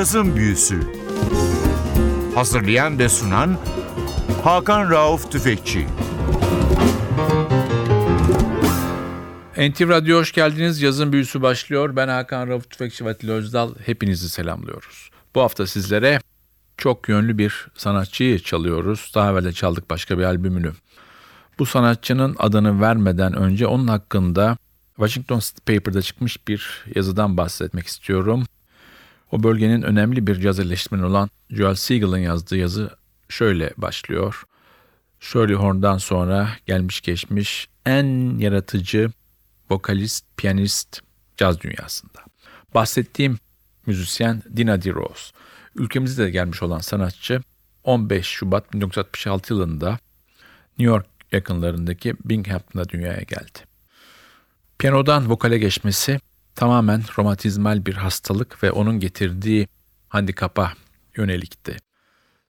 Cazın Büyüsü Hazırlayan ve sunan Hakan Rauf Tüfekçi NTV Radyo hoş geldiniz. Yazın büyüsü başlıyor. Ben Hakan Rauf Tüfekçi ve Özdal. Hepinizi selamlıyoruz. Bu hafta sizlere çok yönlü bir sanatçıyı çalıyoruz. Daha evvel de çaldık başka bir albümünü. Bu sanatçının adını vermeden önce onun hakkında Washington Paper'da çıkmış bir yazıdan bahsetmek istiyorum. O bölgenin önemli bir caz eleştirmeni olan Joel Siegel'ın yazdığı yazı şöyle başlıyor. Shirley Horn'dan sonra gelmiş geçmiş en yaratıcı vokalist, piyanist caz dünyasında. Bahsettiğim müzisyen Dina D. Rose. Ülkemize de gelmiş olan sanatçı 15 Şubat 1966 yılında New York yakınlarındaki Binghamton'da dünyaya geldi. Piyanodan vokale geçmesi tamamen romatizmal bir hastalık ve onun getirdiği handikapa yönelikti.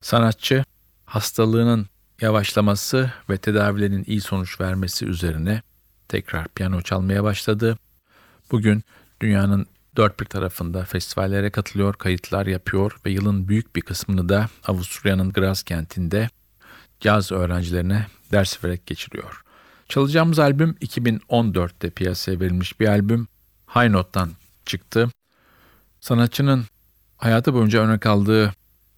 Sanatçı hastalığının yavaşlaması ve tedavilerin iyi sonuç vermesi üzerine tekrar piyano çalmaya başladı. Bugün dünyanın dört bir tarafında festivallere katılıyor, kayıtlar yapıyor ve yılın büyük bir kısmını da Avusturya'nın Graz kentinde caz öğrencilerine ders vererek geçiriyor. Çalacağımız albüm 2014'te piyasaya verilmiş bir albüm. High Note'dan çıktı. Sanatçının hayatı boyunca örnek aldığı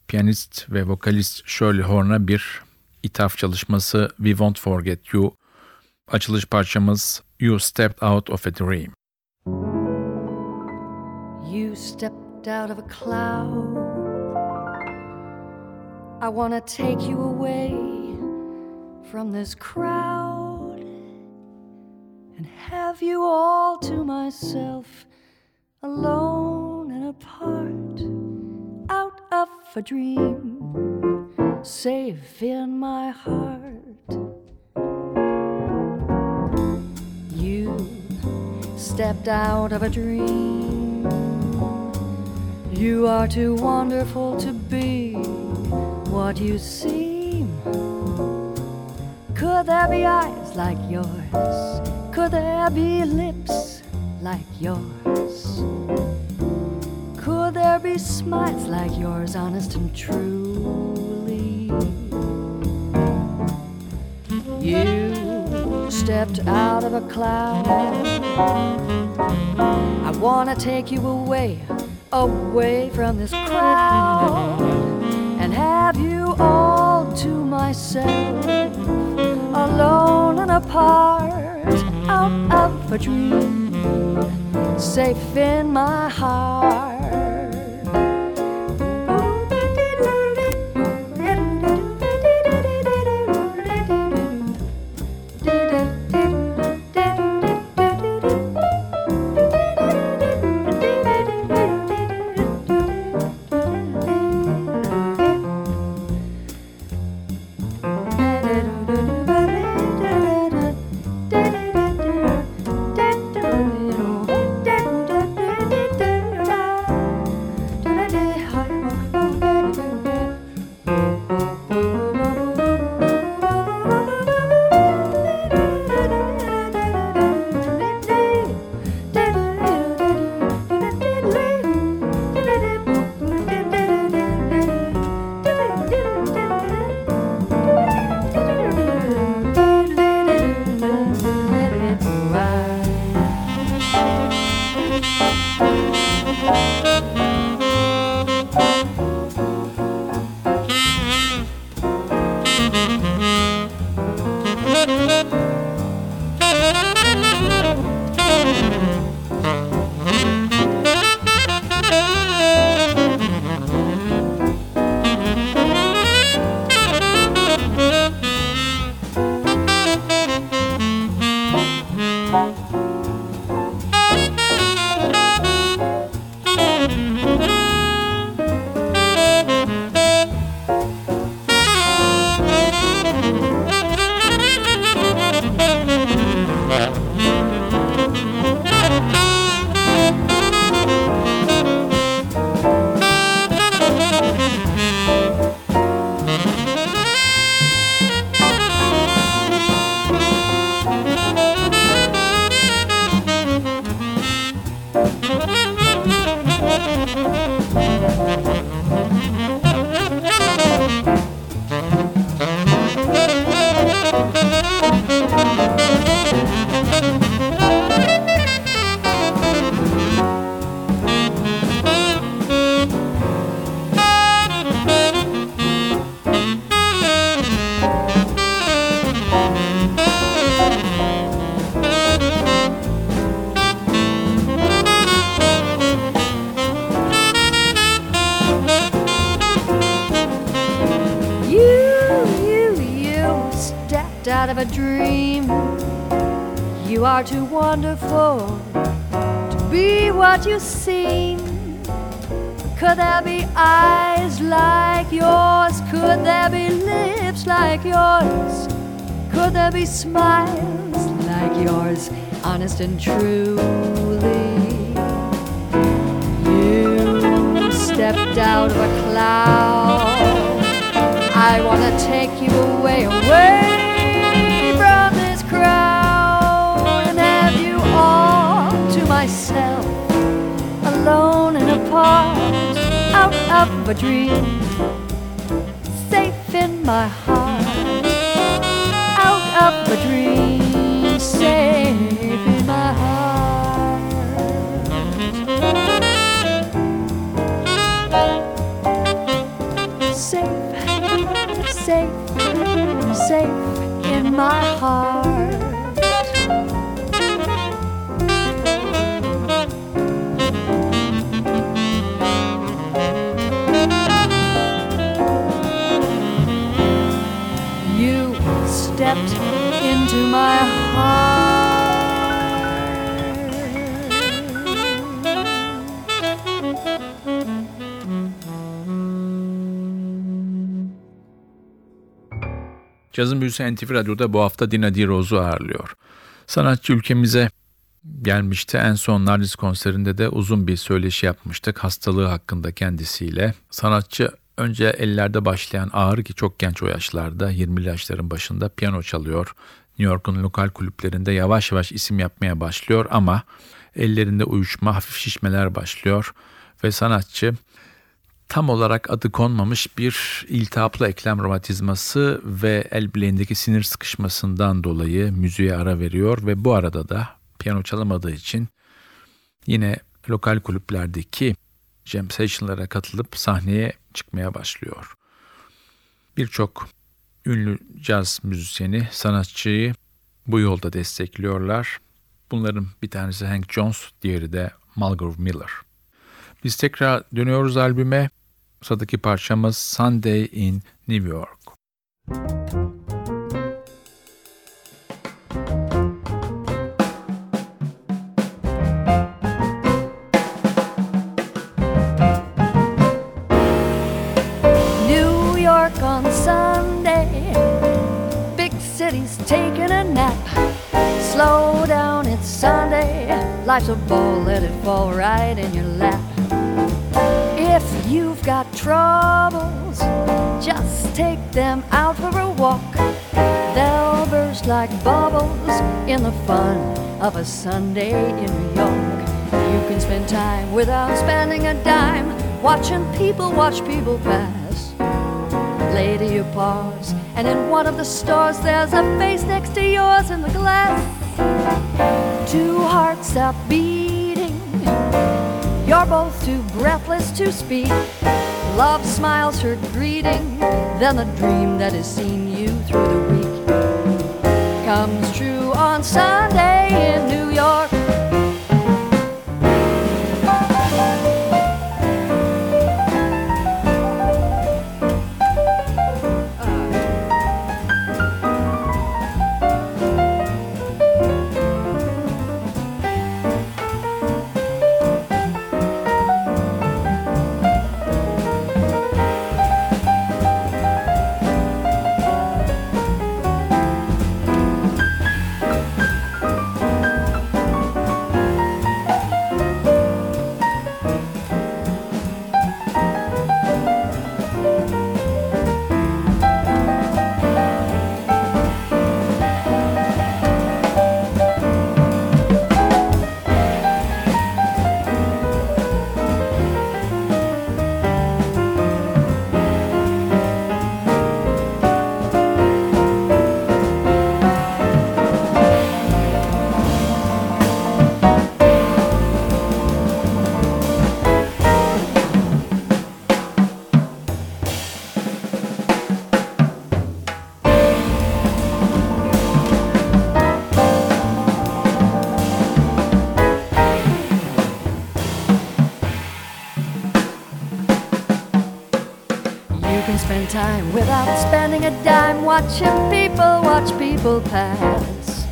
piyanist ve vokalist Shirley Horn'a bir ithaf çalışması We Won't Forget You. Açılış parçamız You Stepped Out of a Dream. You stepped out of a cloud. I want to take you away from this crowd and have you all to myself, alone and apart, out of a dream, safe in my heart. You stepped out of a dream. You are too wonderful to be what you seem. Could there be eyes like yours? Could there be lips like yours? Could there be smiles like yours, honest and truly? You stepped out of a cloud. I wanna take you away away from this crowd and have you all to myself, alone and apart, out of a dream, safe in my heart. Of a dream. You are too wonderful to be what you seem. Could there be eyes like yours? Could there be lips like yours? Could there be smiles like yours, honest and truly? You stepped out of a cloud. I wanna take you away, away alone and apart, out of a dream, safe in my heart, out of a dream, safe in my heart. Safe, safe, safe in my heart. My. Cazın Büyüsü NTV Radyo'da bu hafta Dina Di Rose'u ağırlıyor. Sanatçı ülkemize gelmişti. En son Nardis konserinde de uzun bir söyleşi yapmıştık hastalığı hakkında kendisiyle. Sanatçı önce ellerde başlayan ağır ki çok genç o yaşlarda 20'li yaşların başında piyano çalıyor. New York'un lokal kulüplerinde yavaş yavaş isim yapmaya başlıyor ama ellerinde uyuşma, hafif şişmeler başlıyor ve sanatçı tam olarak adı konmamış bir iltihaplı eklem romatizması ve el bileğindeki sinir sıkışmasından dolayı müziğe ara veriyor ve bu arada da piyano çalamadığı için yine lokal kulüplerdeki jam session'lara katılıp sahneye çıkmaya başlıyor. Birçok ünlü caz müzisyeni sanatçıyı bu yolda destekliyorlar. Bunların bir tanesi Hank Jones, diğeri de Mulgrew Miller. Biz tekrar dönüyoruz albüme. Sıradaki parçamız Sunday in New York. New Life's a ball, let it fall right in your lap. If you've got troubles, just take them out for a walk. They'll burst like bubbles in the fun of a Sunday in New York. You can spend time without spending a dime, watching people watch people pass. Later you pause, and in one of the stores there's a face next to yours in the glass. Two hearts are beating. You're both too breathless to speak. Love smiles her greeting, then the dream that has seen you through the week comes true on Sunday time without spending a dime watching people watch people pass.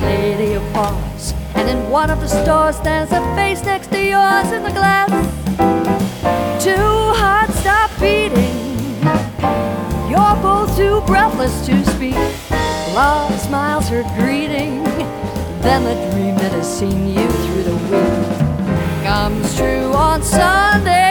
Lady of pause, and in one of the stores there's a face next to yours in the glass. Two hearts stop beating. You're both too breathless to speak. Love smiles her greeting. Then the dream that has seen you through the week comes true on Sunday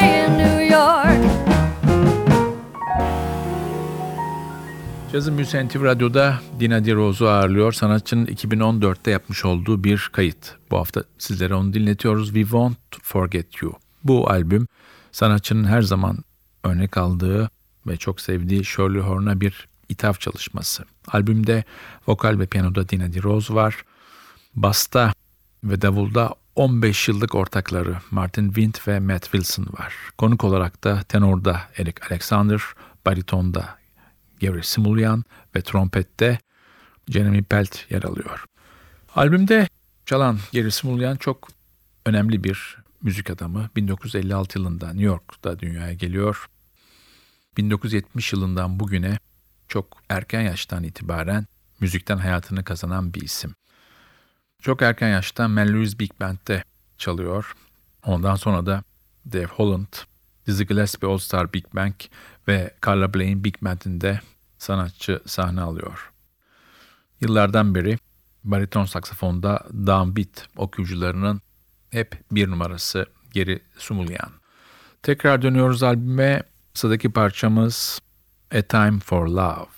Cazın Müziği NTV Radyo'da Dina Di ağırlıyor. Sanatçının 2014'te yapmış olduğu bir kayıt. Bu hafta sizlere onu dinletiyoruz. We Won't Forget You. Bu albüm sanatçının her zaman örnek aldığı ve çok sevdiği Shirley Horn'a bir ithaf çalışması. Albümde vokal ve piyanoda Dina Di Rose var. Basta ve davulda 15 yıllık ortakları Martin Wind ve Matt Wilson var. Konuk olarak da tenorda Eric Alexander, baritonda Gary Simulyan ve trompette Jeremy Pelt yer alıyor. Albümde çalan Gary Simulyan çok önemli bir müzik adamı. 1956 yılında New York'ta dünyaya geliyor. 1970 yılından bugüne çok erken yaştan itibaren müzikten hayatını kazanan bir isim. Çok erken yaşta Mel Lewis Big Band'de çalıyor. Ondan sonra da Dave Holland, Dizzy Gillespie All Star Big Band ve Carla Bley'in Big Band'inde sanatçı sahne alıyor. Yıllardan beri bariton saksafonda downbeat okuyucularının hep bir numarası Geri Sumulyan. Tekrar dönüyoruz albüme. Sıradaki parçamız A Time for Love.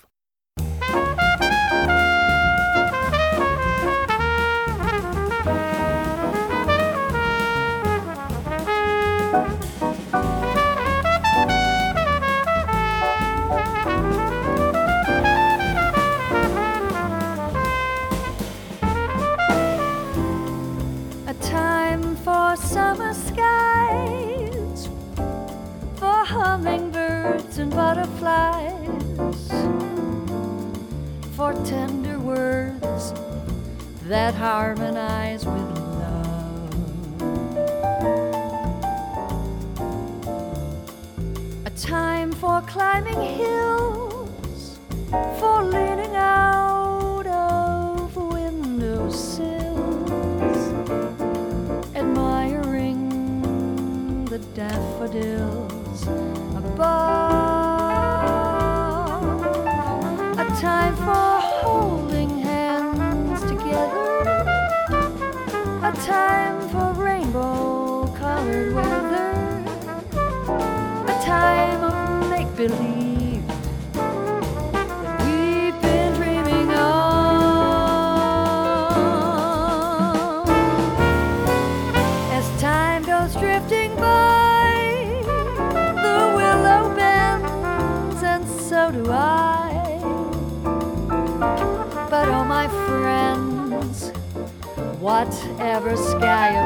Tender words that harmonize with love. A time for climbing hills, for leaning believe that we've been dreaming of. As time goes drifting by, the willow bends, and so do I. But oh, my friends, whatever sky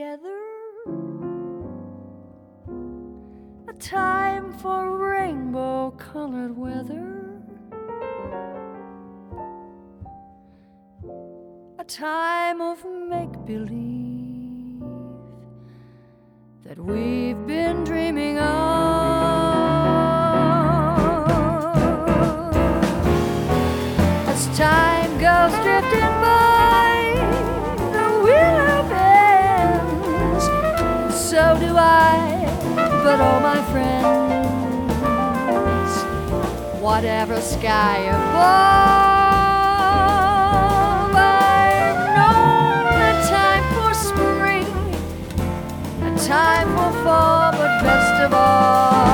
together. A time for rainbow colored weather. A time of make believe that we've been dreaming of. As time goes drifting by so do I. But oh, my friends, whatever sky above, I've known a time for spring, a time for fall, but best of all,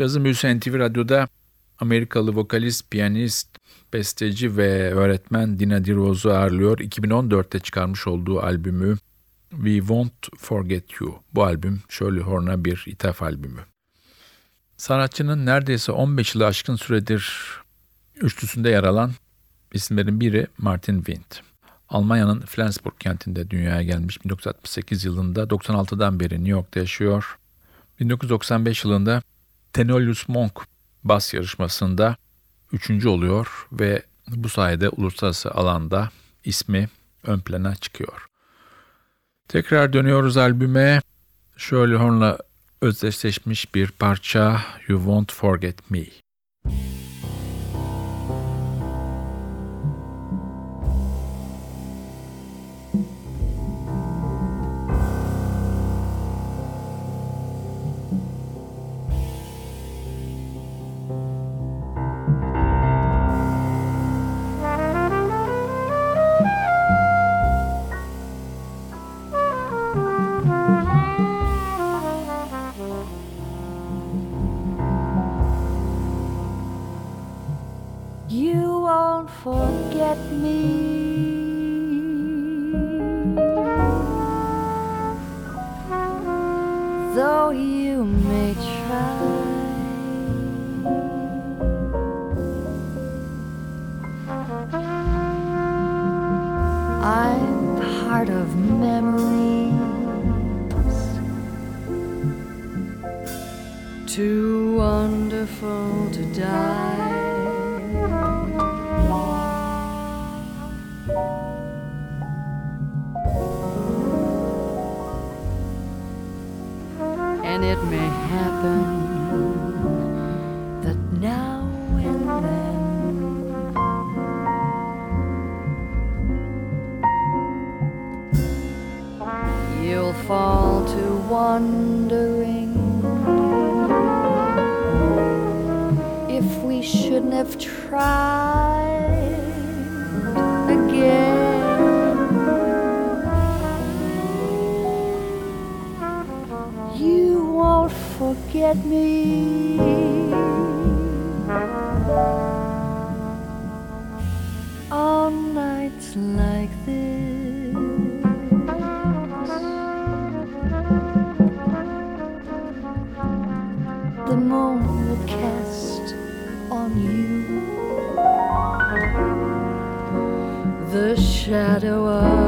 Cazın Büyüsü NTV Radyo'da Amerikalı vokalist, piyanist, besteci ve öğretmen Dina DeRose'u ağırlıyor. 2014'te çıkarmış olduğu albümü We Won't Forget You. Bu albüm Shirley Horn'a bir ithaf albümü. Sanatçının neredeyse 15 yılı aşkın süredir üçlüsünde yer alan isimlerin biri Martin Wind. Almanya'nın Flensburg kentinde dünyaya gelmiş 1968 yılında 96'dan beri New York'ta yaşıyor. 1995 yılında Tenolius Monk bas yarışmasında üçüncü oluyor ve bu sayede uluslararası alanda ismi ön plana çıkıyor. Tekrar dönüyoruz albüme. Shirley Horn'la özdeşleşmiş bir parça You Won't Forget Me. You wondering if we shouldn't have tried again. You won't forget me. Shadow of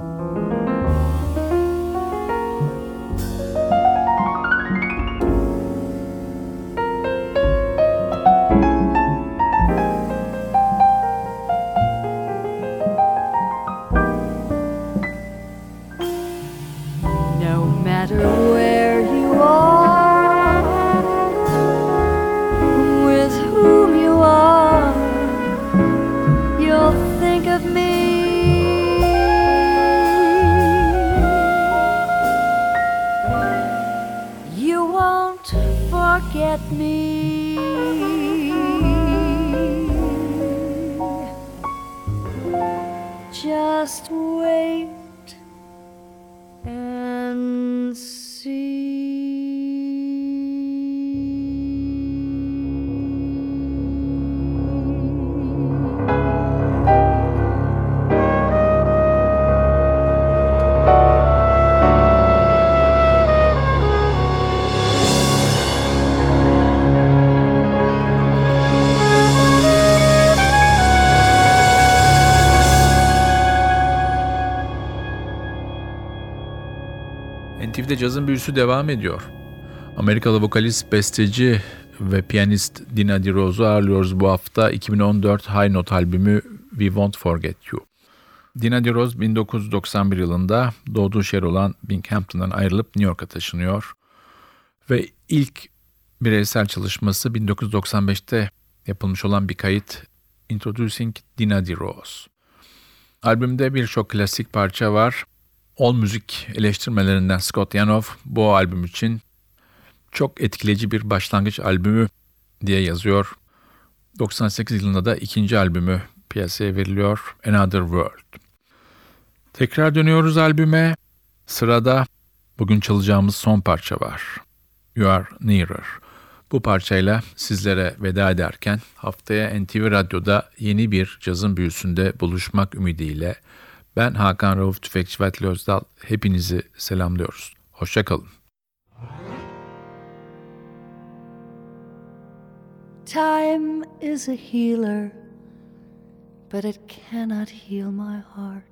oh cazın büyüsü devam ediyor. Amerikalı vokalist, besteci ve piyanist Dina Di Rose'u ağırlıyoruz bu hafta 2014 High Note albümü We Won't Forget You. Dina Di Rose 1991 yılında doğduğu şehir olan Binghamton'dan ayrılıp New York'a taşınıyor ve ilk bireysel çalışması 1995'te yapılmış olan bir kayıt Introducing Dina Di Rose. Albümde birçok klasik parça var. All müzik eleştirmelerinden Scott Yanoff bu albüm için çok etkileyici bir başlangıç albümü diye yazıyor. 98 yılında da ikinci albümü piyasaya veriliyor Another World. Tekrar dönüyoruz albüme. Sırada bugün çalacağımız son parça var. You Are Nearer. Bu parçayla sizlere veda ederken haftaya NTV Radyo'da yeni bir cazın büyüsünde buluşmak ümidiyle ben Hakan Rauf Tüfekçi Özdal hepinizi selamlıyoruz. Hoşçakalın. Time is a healer, but it cannot heal my heart.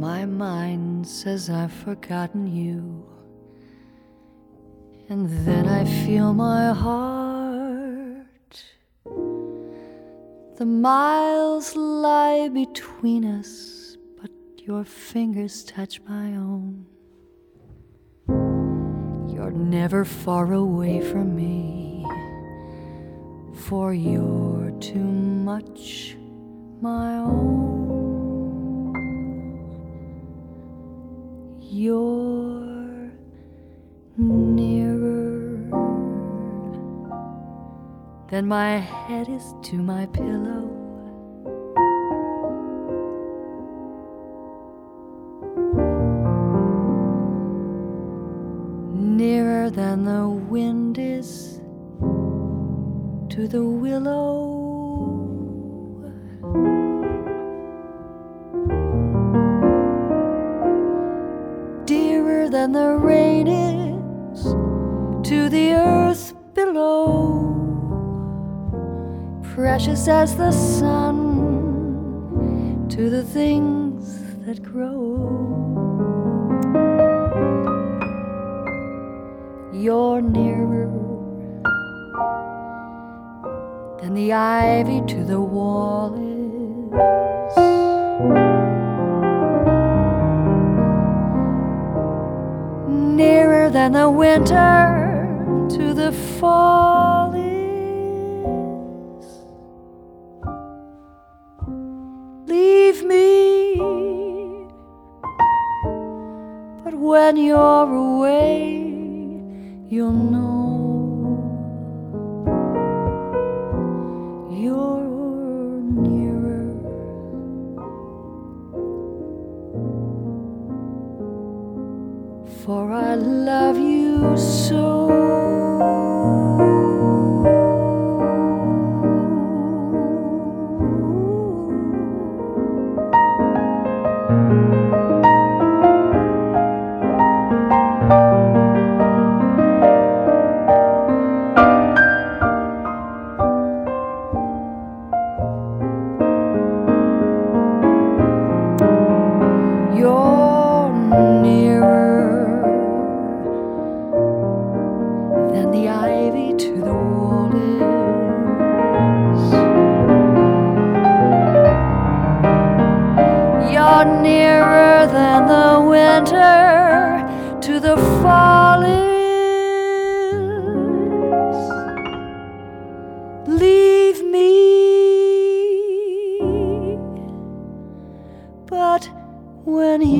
My mind says I've forgotten you, and then I feel my heart. The miles lie between us, but your fingers touch my own. You're never far away from me, for you're too much my own. You're nearer than my head is to my pillow. Nearer than the wind is to the willow. Dearer than the rain is to the earth below. Precious as the sun to the things that grow. You're nearer than the ivy to the wall is. Nearer than the winter to the fall is. When you're away, you'll know you're nearer. For I love you so. When you're